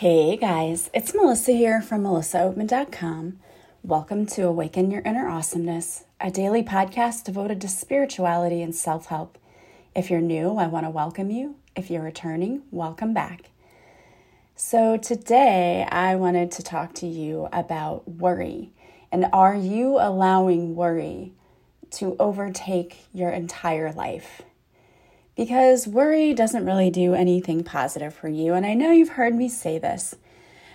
Hey guys, it's Melissa here from melissaoatman.com. Welcome to Awaken Your Inner Awesomeness, a daily podcast devoted to spirituality and self help. If you're new, I want to welcome you. If you're returning, welcome back. So, today I wanted to talk to you about worry. And are you allowing worry to overtake your entire life? Because worry doesn't really do anything positive for you. And I know you've heard me say this,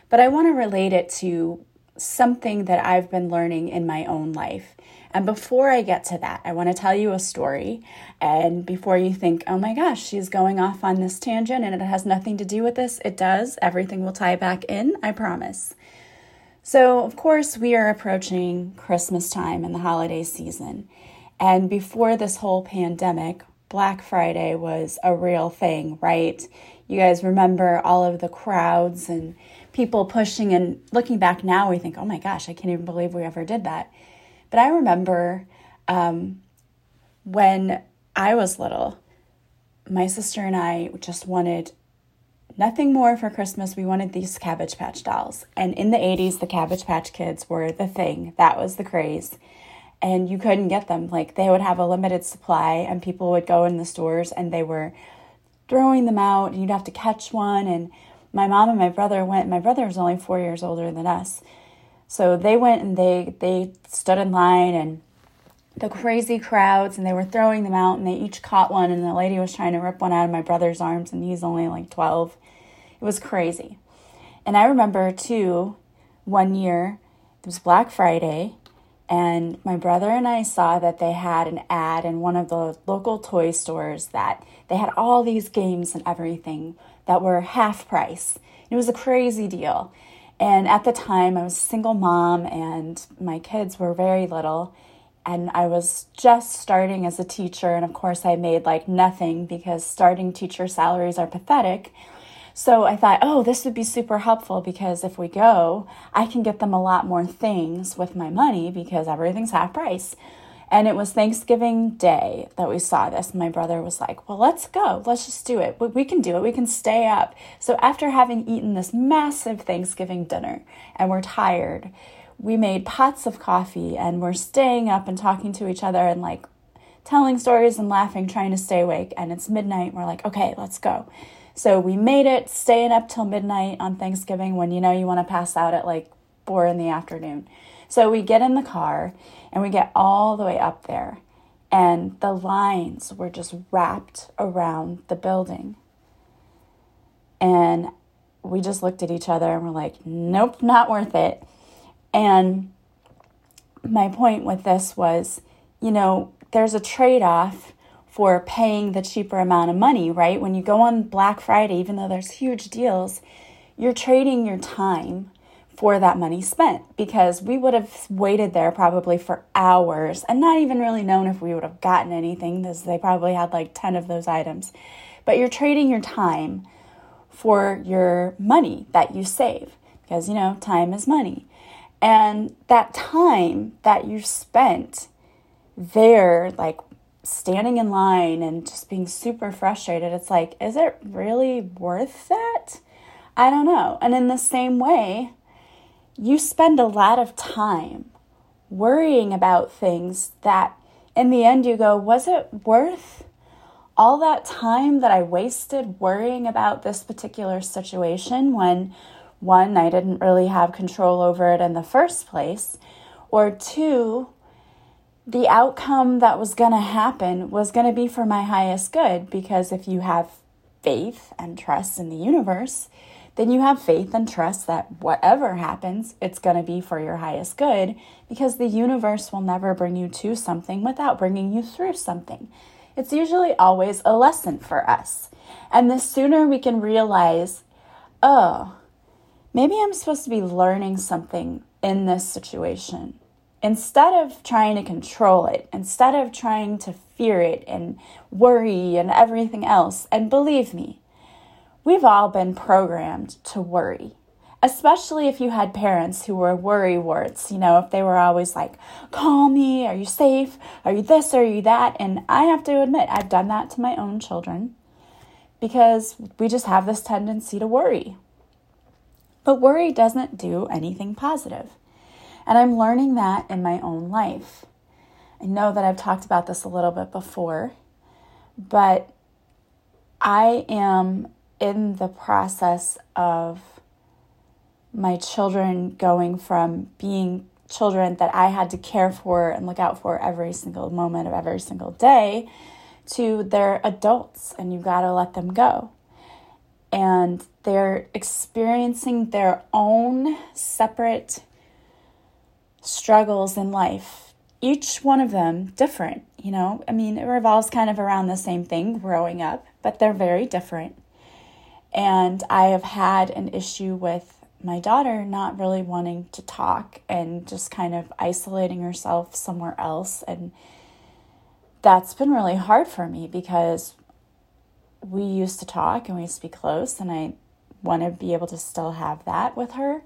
but I want to relate it to something that I've been learning in my own life. And before I get to that, I want to tell you a story. And before you think, oh my gosh, she's going off on this tangent and it has nothing to do with this, it does. Everything will tie back in, I promise. So, of course, we are approaching Christmas time and the holiday season. And before this whole pandemic, Black Friday was a real thing, right? You guys remember all of the crowds and people pushing, and looking back now, we think, oh my gosh, I can't even believe we ever did that. But I remember um, when I was little, my sister and I just wanted nothing more for Christmas. We wanted these Cabbage Patch dolls. And in the 80s, the Cabbage Patch kids were the thing, that was the craze and you couldn't get them. Like they would have a limited supply, and people would go in the stores and they were throwing them out, and you'd have to catch one. And my mom and my brother went. My brother was only four years older than us, so they went and they they stood in line and the crazy crowds and they were throwing them out and they each caught one and the lady was trying to rip one out of my brother's arms and he's only like 12 it was crazy and i remember too one year it was black friday and my brother and I saw that they had an ad in one of the local toy stores that they had all these games and everything that were half price. It was a crazy deal. And at the time, I was a single mom and my kids were very little. And I was just starting as a teacher. And of course, I made like nothing because starting teacher salaries are pathetic. So I thought, oh, this would be super helpful because if we go, I can get them a lot more things with my money because everything's half price. And it was Thanksgiving Day that we saw this. My brother was like, Well, let's go. Let's just do it. We can do it. We can stay up. So, after having eaten this massive Thanksgiving dinner and we're tired, we made pots of coffee and we're staying up and talking to each other and like telling stories and laughing, trying to stay awake. And it's midnight. We're like, Okay, let's go. So we made it staying up till midnight on Thanksgiving when you know you want to pass out at like four in the afternoon. So we get in the car and we get all the way up there, and the lines were just wrapped around the building. And we just looked at each other and we're like, nope, not worth it. And my point with this was, you know, there's a trade off for paying the cheaper amount of money, right? When you go on Black Friday, even though there's huge deals, you're trading your time for that money spent because we would have waited there probably for hours and not even really known if we would have gotten anything because they probably had like 10 of those items. But you're trading your time for your money that you save because, you know, time is money. And that time that you spent there, like standing in line and just being super frustrated. It's like, is it really worth that? I don't know. And in the same way, you spend a lot of time worrying about things that in the end you go, was it worth all that time that I wasted worrying about this particular situation when one, I didn't really have control over it in the first place, or two, the outcome that was going to happen was going to be for my highest good because if you have faith and trust in the universe, then you have faith and trust that whatever happens, it's going to be for your highest good because the universe will never bring you to something without bringing you through something. It's usually always a lesson for us. And the sooner we can realize, oh, maybe I'm supposed to be learning something in this situation instead of trying to control it, instead of trying to fear it and worry and everything else, and believe me, we've all been programmed to worry. Especially if you had parents who were worry warts, you know, if they were always like, call me, are you safe? Are you this? Are you that? And I have to admit, I've done that to my own children because we just have this tendency to worry. But worry doesn't do anything positive. And I'm learning that in my own life. I know that I've talked about this a little bit before, but I am in the process of my children going from being children that I had to care for and look out for every single moment of every single day to they're adults and you've got to let them go. And they're experiencing their own separate struggles in life. Each one of them different, you know? I mean, it revolves kind of around the same thing growing up, but they're very different. And I have had an issue with my daughter not really wanting to talk and just kind of isolating herself somewhere else. And that's been really hard for me because we used to talk and we used to be close, and I want to be able to still have that with her.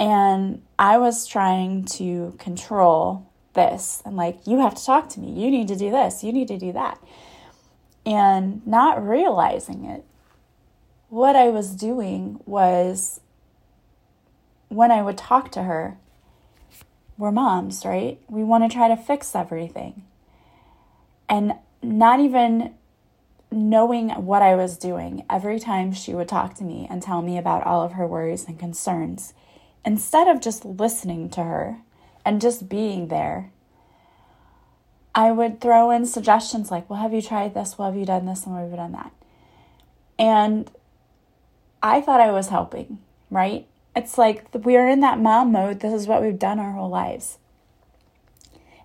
And I was trying to control this and like, you have to talk to me. You need to do this. You need to do that. And not realizing it, what I was doing was when I would talk to her, we're moms, right? We want to try to fix everything. And not even knowing what I was doing every time she would talk to me and tell me about all of her worries and concerns, instead of just listening to her and just being there, I would throw in suggestions like, Well, have you tried this? Well, have you done this? And well, have you done that? And I thought I was helping, right? It's like we are in that mom mode. This is what we've done our whole lives.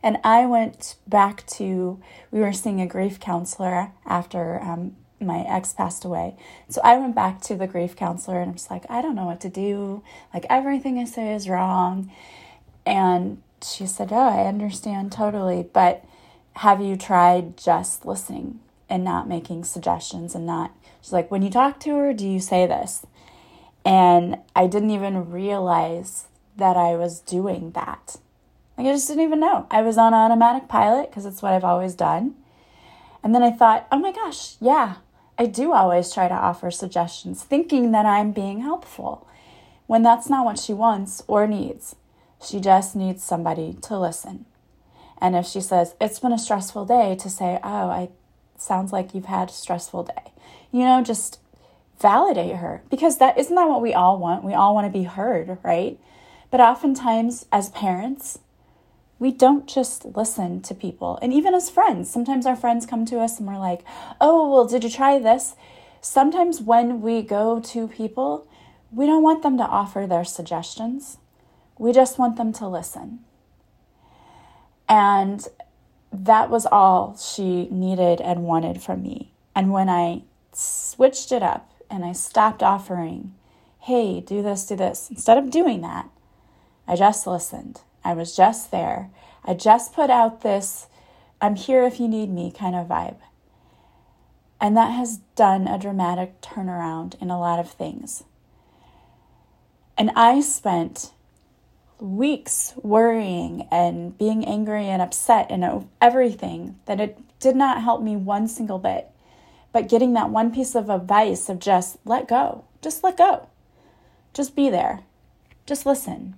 And I went back to, we were seeing a grief counselor after um, my ex passed away. So I went back to the grief counselor and I'm just like, I don't know what to do. Like everything I say is wrong. And she said, Oh, I understand totally. But have you tried just listening and not making suggestions and not, she's like, when you talk to her, do you say this? And I didn't even realize that I was doing that. Like, I just didn't even know. I was on automatic pilot because it's what I've always done. And then I thought, oh my gosh, yeah, I do always try to offer suggestions, thinking that I'm being helpful when that's not what she wants or needs. She just needs somebody to listen. And if she says, it's been a stressful day, to say, oh, I sounds like you've had a stressful day. You know, just validate her because that isn't that what we all want? We all want to be heard, right? But oftentimes as parents, we don't just listen to people. And even as friends, sometimes our friends come to us and we're like, "Oh, well, did you try this?" Sometimes when we go to people, we don't want them to offer their suggestions. We just want them to listen. And that was all she needed and wanted from me. And when I switched it up and I stopped offering, hey, do this, do this. Instead of doing that, I just listened. I was just there. I just put out this, I'm here if you need me kind of vibe. And that has done a dramatic turnaround in a lot of things. And I spent weeks worrying and being angry and upset and everything that it did not help me one single bit but getting that one piece of advice of just let go, just let go, just be there, just listen.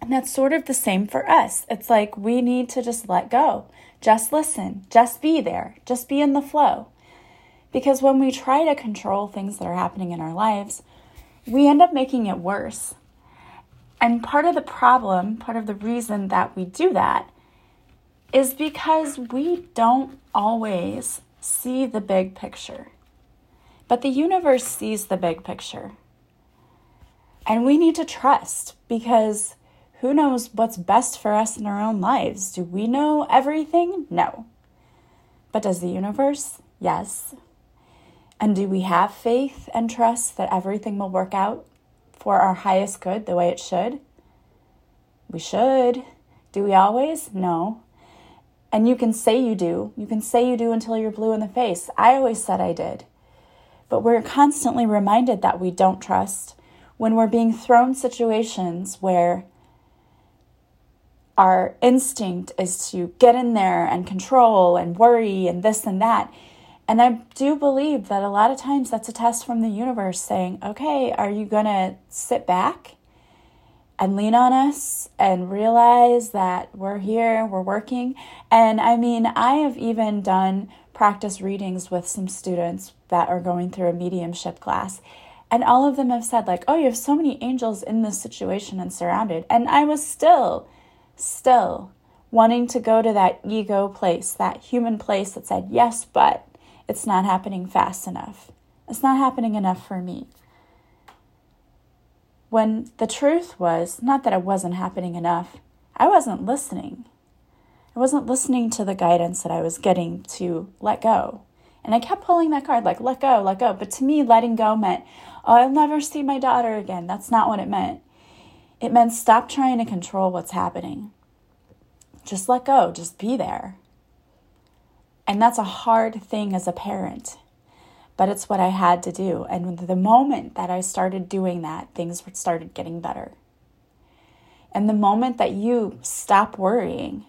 And that's sort of the same for us. It's like we need to just let go, just listen, just be there, just be in the flow. Because when we try to control things that are happening in our lives, we end up making it worse. And part of the problem, part of the reason that we do that is because we don't always see the big picture. But the universe sees the big picture. And we need to trust because who knows what's best for us in our own lives? Do we know everything? No. But does the universe? Yes. And do we have faith and trust that everything will work out for our highest good the way it should? We should. Do we always? No. And you can say you do. You can say you do until you're blue in the face. I always said I did. But we're constantly reminded that we don't trust when we're being thrown situations where our instinct is to get in there and control and worry and this and that. And I do believe that a lot of times that's a test from the universe saying, okay, are you going to sit back and lean on us and realize that we're here, we're working? And I mean, I have even done practice readings with some students that are going through a mediumship class. And all of them have said, like, oh, you have so many angels in this situation and surrounded. And I was still, still wanting to go to that ego place, that human place that said, yes, but it's not happening fast enough. It's not happening enough for me. When the truth was not that it wasn't happening enough, I wasn't listening. I wasn't listening to the guidance that I was getting to let go. And I kept pulling that card, like, let go, let go. But to me, letting go meant, oh, I'll never see my daughter again. That's not what it meant. It meant stop trying to control what's happening. Just let go, just be there. And that's a hard thing as a parent, but it's what I had to do. And the moment that I started doing that, things started getting better. And the moment that you stop worrying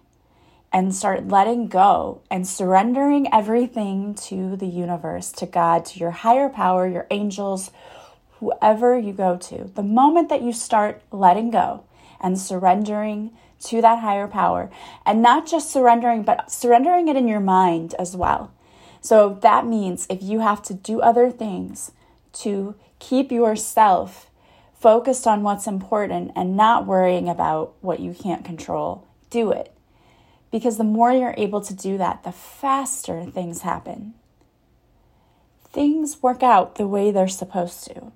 and start letting go and surrendering everything to the universe, to God, to your higher power, your angels, whoever you go to, the moment that you start letting go and surrendering to that higher power. And not just surrendering, but surrendering it in your mind as well. So that means if you have to do other things to keep yourself focused on what's important and not worrying about what you can't control, do it. Because the more you're able to do that, the faster things happen. Things work out the way they're supposed to.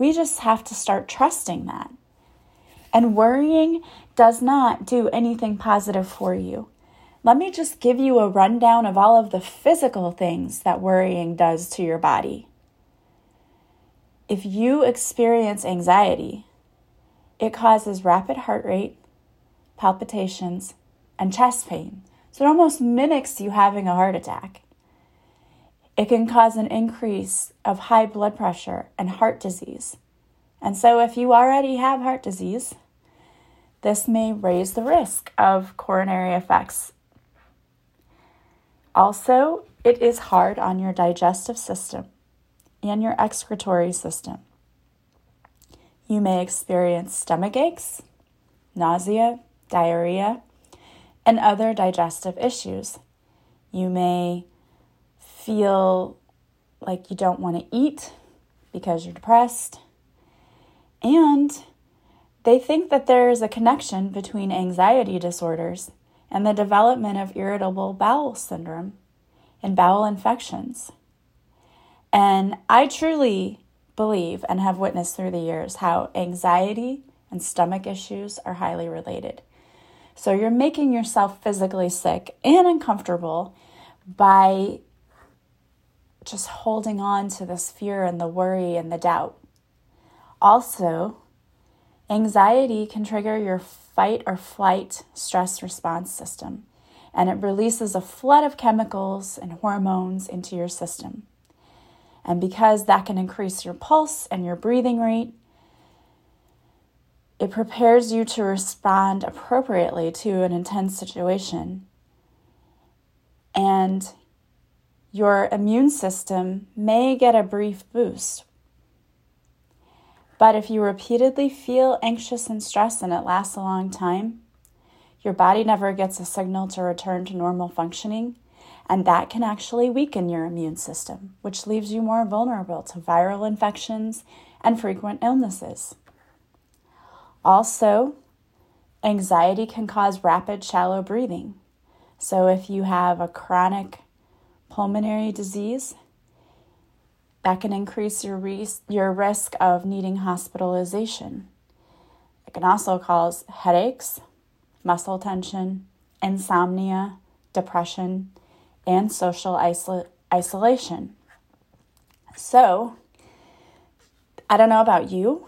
We just have to start trusting that. And worrying does not do anything positive for you. Let me just give you a rundown of all of the physical things that worrying does to your body. If you experience anxiety, it causes rapid heart rate, palpitations, and chest pain. So it almost mimics you having a heart attack. It can cause an increase of high blood pressure and heart disease. And so, if you already have heart disease, this may raise the risk of coronary effects. Also, it is hard on your digestive system and your excretory system. You may experience stomach aches, nausea, diarrhea, and other digestive issues. You may feel like you don't want to eat because you're depressed. And they think that there is a connection between anxiety disorders and the development of irritable bowel syndrome and bowel infections. And I truly believe and have witnessed through the years how anxiety and stomach issues are highly related. So you're making yourself physically sick and uncomfortable by just holding on to this fear and the worry and the doubt. Also, Anxiety can trigger your fight or flight stress response system, and it releases a flood of chemicals and hormones into your system. And because that can increase your pulse and your breathing rate, it prepares you to respond appropriately to an intense situation. And your immune system may get a brief boost but if you repeatedly feel anxious and stressed and it lasts a long time, your body never gets a signal to return to normal functioning, and that can actually weaken your immune system, which leaves you more vulnerable to viral infections and frequent illnesses. Also, anxiety can cause rapid, shallow breathing. So, if you have a chronic pulmonary disease, that can increase your, res- your risk of needing hospitalization. It can also cause headaches, muscle tension, insomnia, depression, and social isol- isolation. So, I don't know about you,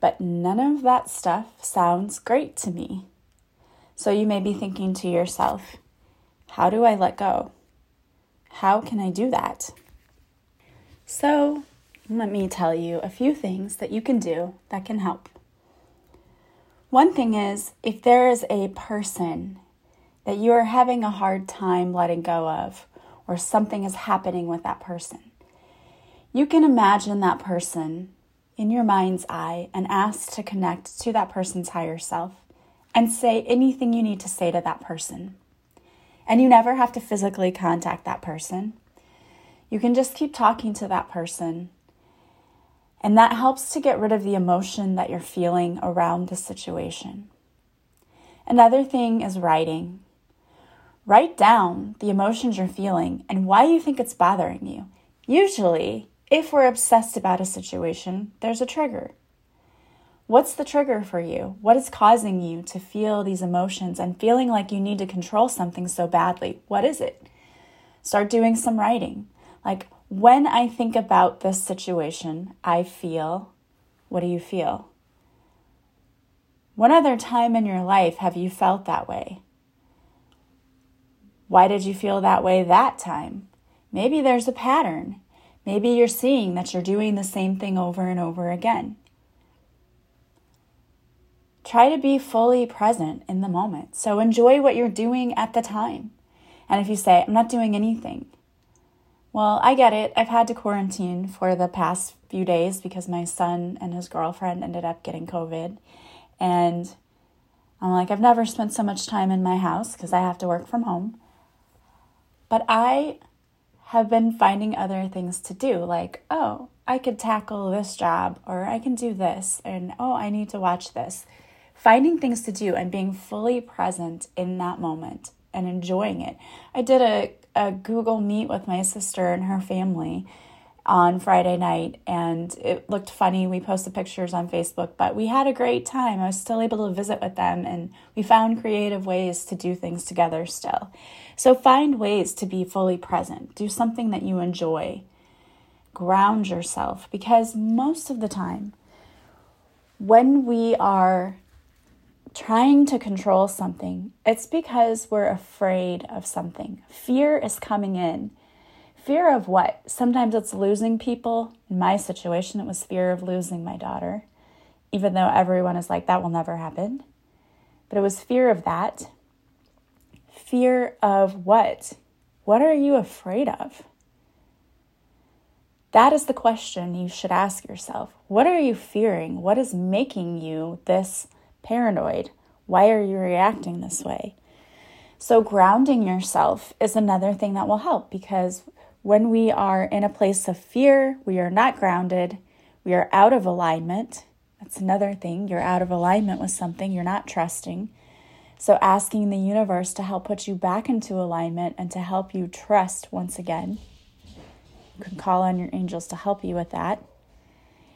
but none of that stuff sounds great to me. So, you may be thinking to yourself, how do I let go? How can I do that? So, let me tell you a few things that you can do that can help. One thing is if there is a person that you are having a hard time letting go of, or something is happening with that person. You can imagine that person in your mind's eye and ask to connect to that person's higher self and say anything you need to say to that person. And you never have to physically contact that person. You can just keep talking to that person. And that helps to get rid of the emotion that you're feeling around the situation. Another thing is writing. Write down the emotions you're feeling and why you think it's bothering you. Usually, if we're obsessed about a situation, there's a trigger. What's the trigger for you? What is causing you to feel these emotions and feeling like you need to control something so badly? What is it? Start doing some writing. Like, when I think about this situation, I feel, what do you feel? What other time in your life have you felt that way? Why did you feel that way that time? Maybe there's a pattern. Maybe you're seeing that you're doing the same thing over and over again. Try to be fully present in the moment. So enjoy what you're doing at the time. And if you say, I'm not doing anything, well, I get it. I've had to quarantine for the past few days because my son and his girlfriend ended up getting COVID. And I'm like, I've never spent so much time in my house because I have to work from home. But I have been finding other things to do, like, oh, I could tackle this job, or I can do this, and oh, I need to watch this. Finding things to do and being fully present in that moment and enjoying it. I did a, a Google Meet with my sister and her family on Friday night, and it looked funny. We posted pictures on Facebook, but we had a great time. I was still able to visit with them, and we found creative ways to do things together still. So find ways to be fully present. Do something that you enjoy. Ground yourself, because most of the time, when we are trying to control something, it's because we're afraid of something. Fear is coming in Fear of what? Sometimes it's losing people. In my situation, it was fear of losing my daughter, even though everyone is like, that will never happen. But it was fear of that. Fear of what? What are you afraid of? That is the question you should ask yourself. What are you fearing? What is making you this paranoid? Why are you reacting this way? So, grounding yourself is another thing that will help because when we are in a place of fear, we are not grounded, we are out of alignment. That's another thing. You're out of alignment with something, you're not trusting. So, asking the universe to help put you back into alignment and to help you trust once again. You can call on your angels to help you with that.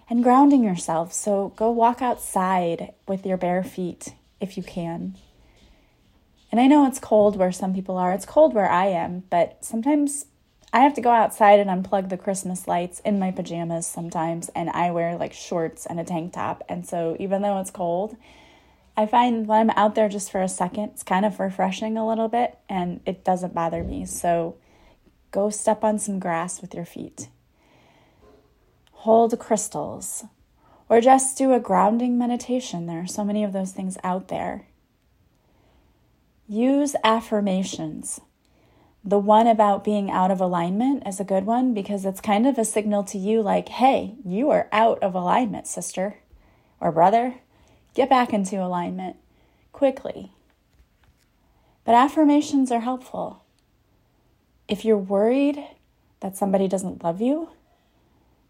And grounding yourself. So, go walk outside with your bare feet if you can. And I know it's cold where some people are, it's cold where I am, but sometimes I have to go outside and unplug the Christmas lights in my pajamas sometimes, and I wear like shorts and a tank top. And so, even though it's cold, I find when I'm out there just for a second, it's kind of refreshing a little bit and it doesn't bother me. So, go step on some grass with your feet. Hold crystals or just do a grounding meditation. There are so many of those things out there. Use affirmations. The one about being out of alignment is a good one because it's kind of a signal to you like, hey, you are out of alignment, sister or brother. Get back into alignment quickly. But affirmations are helpful. If you're worried that somebody doesn't love you,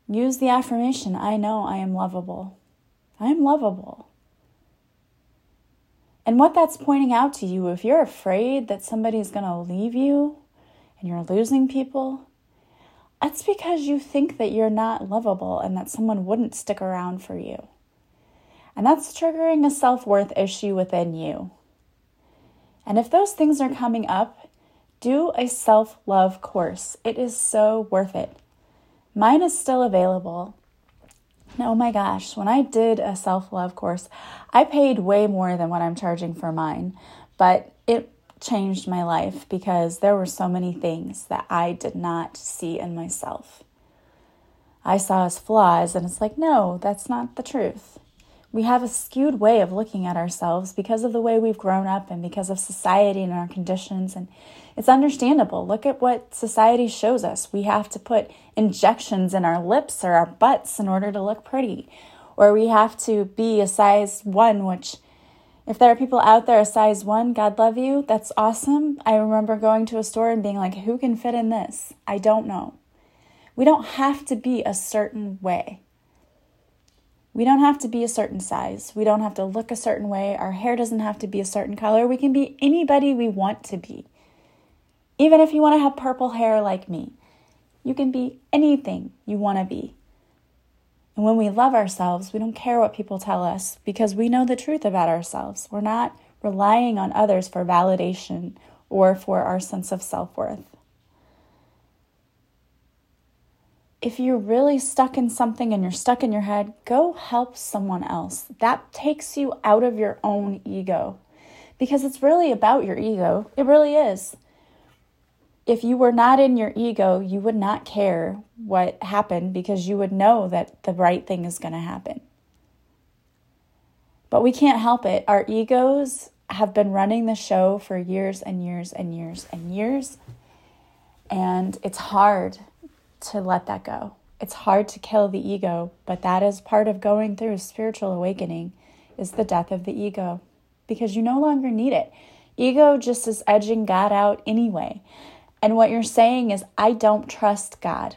use the affirmation I know I am lovable. I am lovable. And what that's pointing out to you, if you're afraid that somebody's going to leave you and you're losing people, that's because you think that you're not lovable and that someone wouldn't stick around for you. And that's triggering a self worth issue within you. And if those things are coming up, do a self love course. It is so worth it. Mine is still available. Oh my gosh, when I did a self love course, I paid way more than what I'm charging for mine, but it changed my life because there were so many things that I did not see in myself. I saw as flaws, and it's like, no, that's not the truth. We have a skewed way of looking at ourselves because of the way we've grown up and because of society and our conditions. And It's understandable. Look at what society shows us. We have to put injections in our lips or our butts in order to look pretty, or we have to be a size one, which if there are people out there a size one, God love you, that's awesome. I remember going to a store and being like, who can fit in this? I don't know. We don't have to be a certain way. We don't have to be a certain size. We don't have to look a certain way. Our hair doesn't have to be a certain color. We can be anybody we want to be. Even if you want to have purple hair like me, you can be anything you want to be. And when we love ourselves, we don't care what people tell us because we know the truth about ourselves. We're not relying on others for validation or for our sense of self worth. If you're really stuck in something and you're stuck in your head, go help someone else. That takes you out of your own ego because it's really about your ego. It really is if you were not in your ego, you would not care what happened because you would know that the right thing is going to happen. But we can't help it. Our egos have been running the show for years and years and years and years. And it's hard to let that go. It's hard to kill the ego, but that is part of going through spiritual awakening is the death of the ego because you no longer need it. Ego just is edging God out anyway. And what you're saying is, I don't trust God.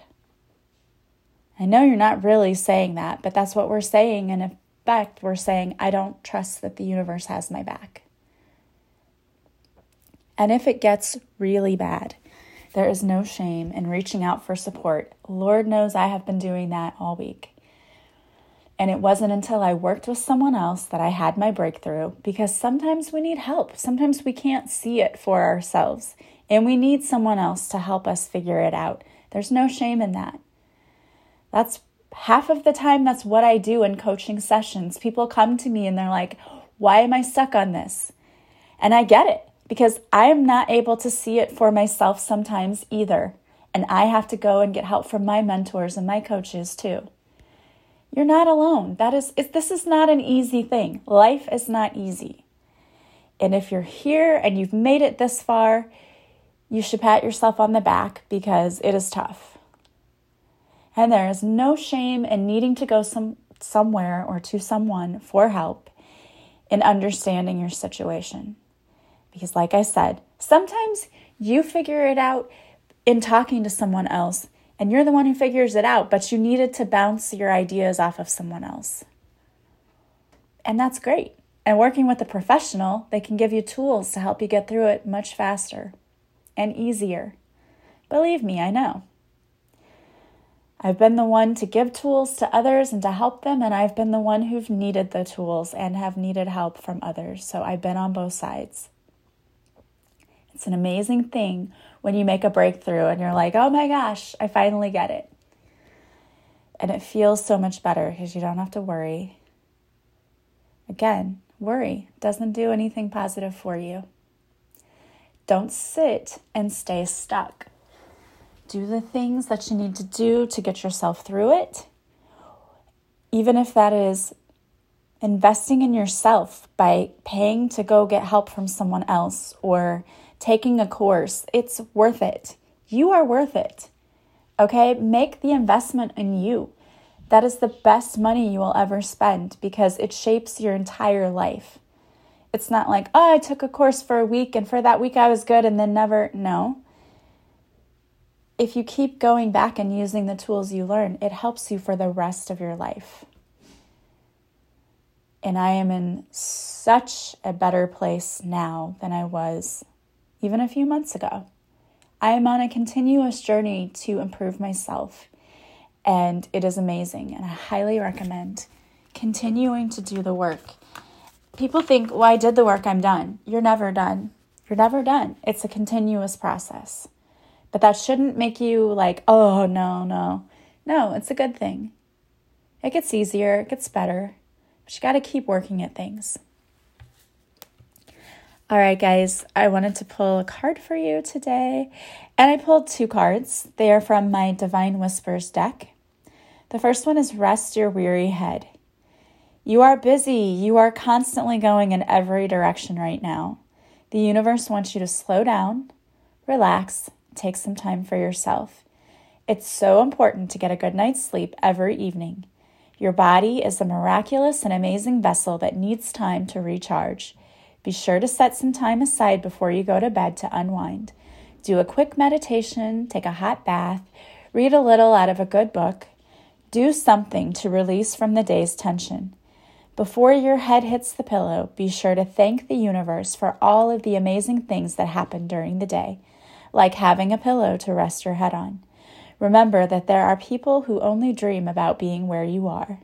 I know you're not really saying that, but that's what we're saying. In effect, we're saying, I don't trust that the universe has my back. And if it gets really bad, there is no shame in reaching out for support. Lord knows I have been doing that all week. And it wasn't until I worked with someone else that I had my breakthrough because sometimes we need help. Sometimes we can't see it for ourselves. And we need someone else to help us figure it out. There's no shame in that. That's half of the time, that's what I do in coaching sessions. People come to me and they're like, Why am I stuck on this? And I get it because I am not able to see it for myself sometimes either. And I have to go and get help from my mentors and my coaches too. You're not alone. That is, this is not an easy thing. Life is not easy. And if you're here and you've made it this far, you should pat yourself on the back because it is tough. And there is no shame in needing to go some, somewhere or to someone for help in understanding your situation. Because, like I said, sometimes you figure it out in talking to someone else, and you're the one who figures it out, but you needed to bounce your ideas off of someone else. And that's great. And working with a professional, they can give you tools to help you get through it much faster and easier. Believe me, I know. I've been the one to give tools to others and to help them, and I've been the one who've needed the tools and have needed help from others. So I've been on both sides. It's an amazing thing when you make a breakthrough and you're like, oh my gosh, I finally get it. And it feels so much better because you don't have to worry. Again, worry doesn't do anything positive for you. Don't sit and stay stuck. Do the things that you need to do to get yourself through it, even if that is investing in yourself by paying to go get help from someone else or taking a course. It's worth it. You are worth it. Okay? Make the investment in you. That is the best money you will ever spend because it shapes your entire life. It's not like, oh, I took a course for a week and for that week I was good and then never. No. If you keep going back and using the tools you learn, it helps you for the rest of your life. And I am in such a better place now than I was even a few months ago. I am on a continuous journey to improve myself, and it is amazing. And I highly recommend continuing to do the work people think, well, I did the work, I'm done. You're never done. You're never done. It's a continuous process. But that shouldn't make you like, oh, no, no. No, it's a good thing. It gets easier, it gets better. But you got to keep working at things. All right, guys, I wanted to pull a card for you today. And I pulled two cards. They are from my Divine Whispers deck. The first one is Rest Your Weary Head. You are busy. You are constantly going in every direction right now. The universe wants you to slow down, relax, take some time for yourself. It's so important to get a good night's sleep every evening. Your body is a miraculous and amazing vessel that needs time to recharge. Be sure to set some time aside before you go to bed to unwind. Do a quick meditation, take a hot bath, read a little out of a good book. Do something to release from the day's tension. Before your head hits the pillow, be sure to thank the universe for all of the amazing things that happened during the day, like having a pillow to rest your head on. Remember that there are people who only dream about being where you are.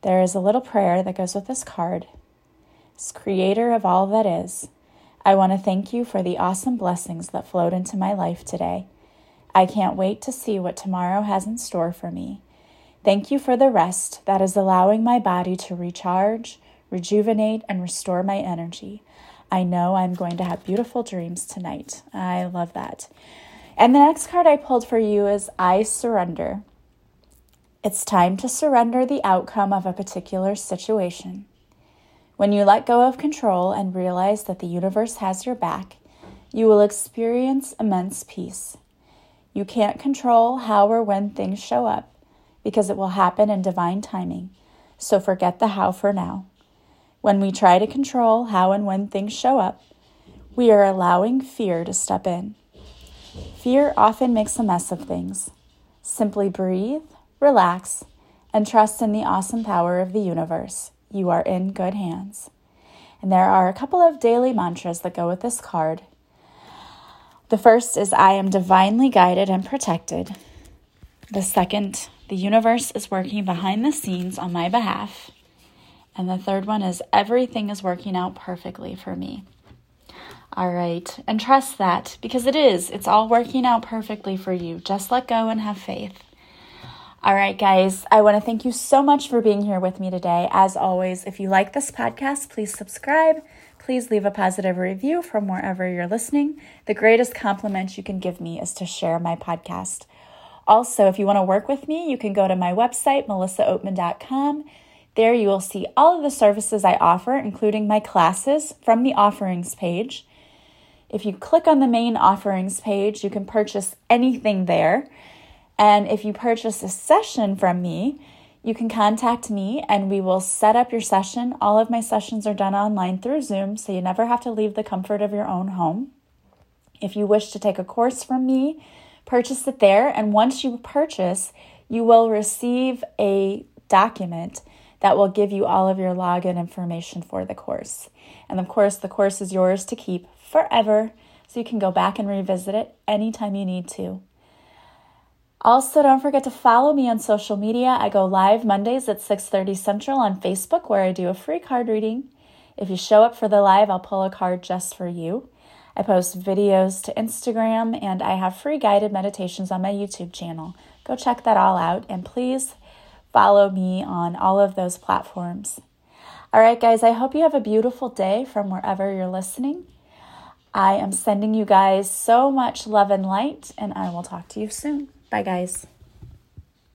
There is a little prayer that goes with this card. As creator of all that is, I want to thank you for the awesome blessings that flowed into my life today. I can't wait to see what tomorrow has in store for me. Thank you for the rest that is allowing my body to recharge, rejuvenate, and restore my energy. I know I'm going to have beautiful dreams tonight. I love that. And the next card I pulled for you is I surrender. It's time to surrender the outcome of a particular situation. When you let go of control and realize that the universe has your back, you will experience immense peace. You can't control how or when things show up because it will happen in divine timing, so forget the how for now. When we try to control how and when things show up, we are allowing fear to step in. Fear often makes a mess of things. Simply breathe, relax, and trust in the awesome power of the universe. You are in good hands. And there are a couple of daily mantras that go with this card. The first is I am divinely guided and protected. The second, the universe is working behind the scenes on my behalf. And the third one is everything is working out perfectly for me. All right. And trust that because it is. It's all working out perfectly for you. Just let go and have faith. All right, guys, I want to thank you so much for being here with me today. As always, if you like this podcast, please subscribe. Please leave a positive review from wherever you're listening. The greatest compliment you can give me is to share my podcast. Also, if you want to work with me, you can go to my website, melissaoatman.com. There you will see all of the services I offer, including my classes, from the offerings page. If you click on the main offerings page, you can purchase anything there. And if you purchase a session from me, you can contact me and we will set up your session. All of my sessions are done online through Zoom, so you never have to leave the comfort of your own home. If you wish to take a course from me, purchase it there. And once you purchase, you will receive a document that will give you all of your login information for the course. And of course, the course is yours to keep forever, so you can go back and revisit it anytime you need to. Also, don't forget to follow me on social media. I go live Mondays at 6:30 Central on Facebook where I do a free card reading. If you show up for the live, I'll pull a card just for you. I post videos to Instagram and I have free guided meditations on my YouTube channel. Go check that all out and please follow me on all of those platforms. All right, guys, I hope you have a beautiful day from wherever you're listening. I am sending you guys so much love and light, and I will talk to you soon. Bye, guys.